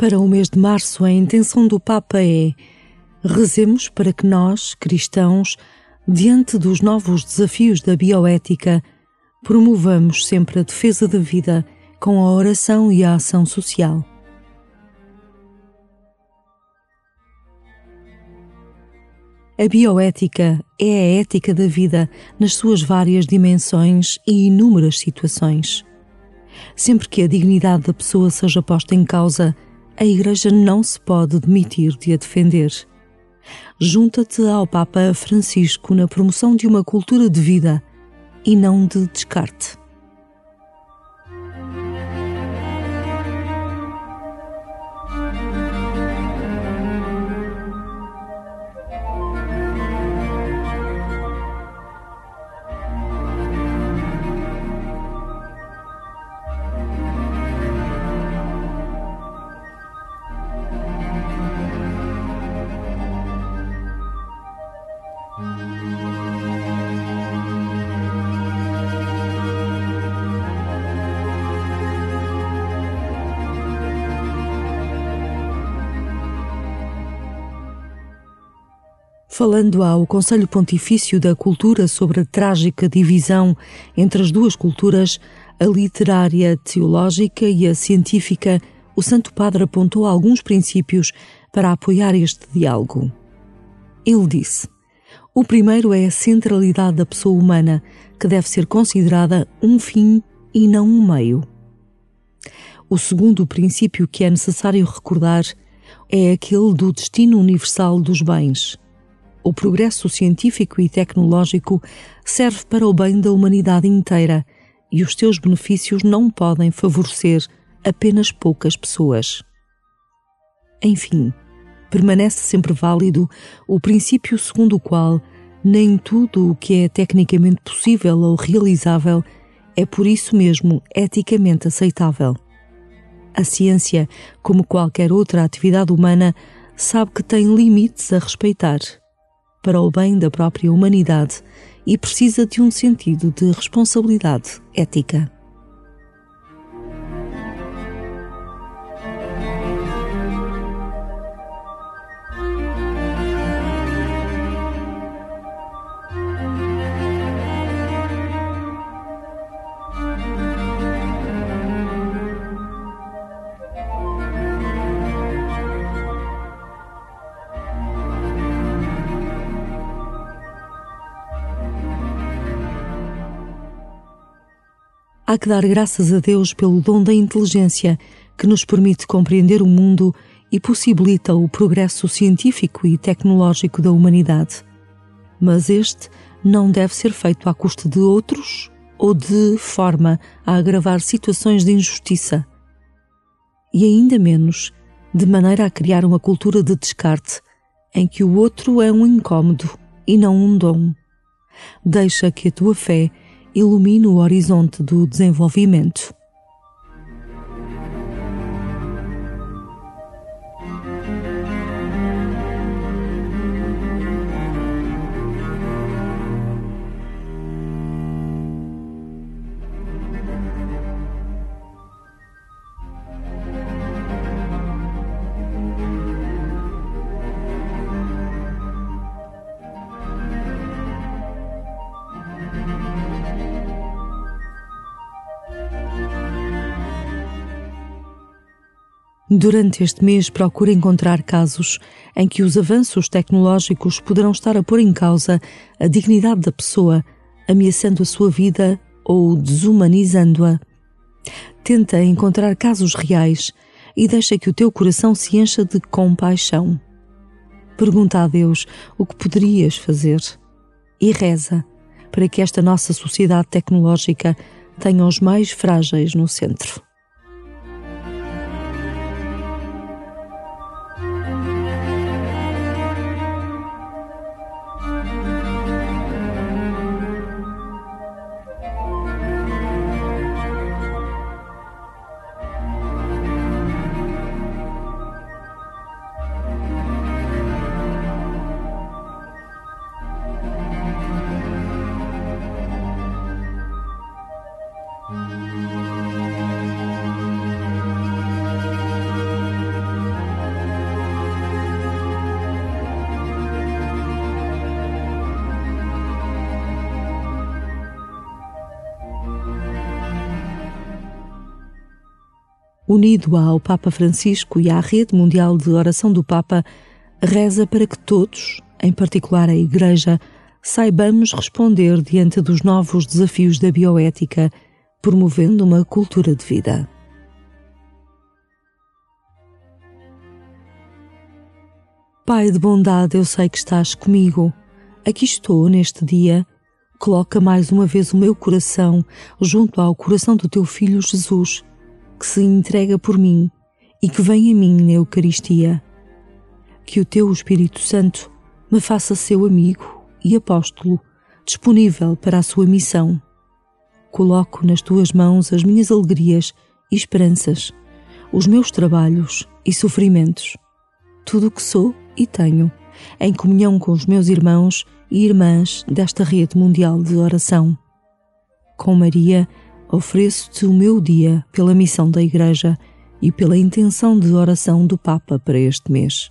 Para o mês de março, a intenção do Papa é: rezemos para que nós, cristãos, diante dos novos desafios da bioética, promovamos sempre a defesa da vida com a oração e a ação social. A bioética é a ética da vida nas suas várias dimensões e inúmeras situações. Sempre que a dignidade da pessoa seja posta em causa, a Igreja não se pode demitir de a defender. Junta-te ao Papa Francisco na promoção de uma cultura de vida e não de descarte. Falando ao Conselho Pontifício da Cultura sobre a trágica divisão entre as duas culturas, a literária, teológica e a científica, o Santo Padre apontou alguns princípios para apoiar este diálogo. Ele disse: o primeiro é a centralidade da pessoa humana, que deve ser considerada um fim e não um meio. O segundo princípio que é necessário recordar é aquele do destino universal dos bens o progresso científico e tecnológico serve para o bem da humanidade inteira e os seus benefícios não podem favorecer apenas poucas pessoas. Enfim, permanece sempre válido o princípio segundo o qual nem tudo o que é tecnicamente possível ou realizável é por isso mesmo eticamente aceitável. A ciência, como qualquer outra atividade humana, sabe que tem limites a respeitar para o bem da própria humanidade e precisa de um sentido de responsabilidade ética. Há que dar graças a Deus pelo dom da inteligência que nos permite compreender o mundo e possibilita o progresso científico e tecnológico da humanidade. Mas este não deve ser feito à custa de outros ou de forma a agravar situações de injustiça. E ainda menos de maneira a criar uma cultura de descarte em que o outro é um incômodo e não um dom. Deixa que a tua fé ilumine o horizonte do desenvolvimento. Durante este mês, procure encontrar casos em que os avanços tecnológicos poderão estar a pôr em causa a dignidade da pessoa, ameaçando a sua vida ou desumanizando-a. Tenta encontrar casos reais e deixa que o teu coração se encha de compaixão. Pergunta a Deus o que poderias fazer e reza para que esta nossa sociedade tecnológica tenha os mais frágeis no centro. Unido ao Papa Francisco e à Rede Mundial de Oração do Papa, reza para que todos, em particular a Igreja, saibamos responder diante dos novos desafios da bioética, promovendo uma cultura de vida. Pai de bondade, eu sei que estás comigo. Aqui estou neste dia. Coloca mais uma vez o meu coração junto ao coração do teu filho Jesus, que se entrega por mim e que vem a mim na Eucaristia. Que o teu Espírito Santo me faça seu amigo e apóstolo, disponível para a sua missão. Coloco nas tuas mãos as minhas alegrias e esperanças, os meus trabalhos e sofrimentos, tudo o que sou e tenho, em comunhão com os meus irmãos e irmãs desta rede mundial de oração. Com Maria, ofereço-te o meu dia pela missão da Igreja e pela intenção de oração do Papa para este mês.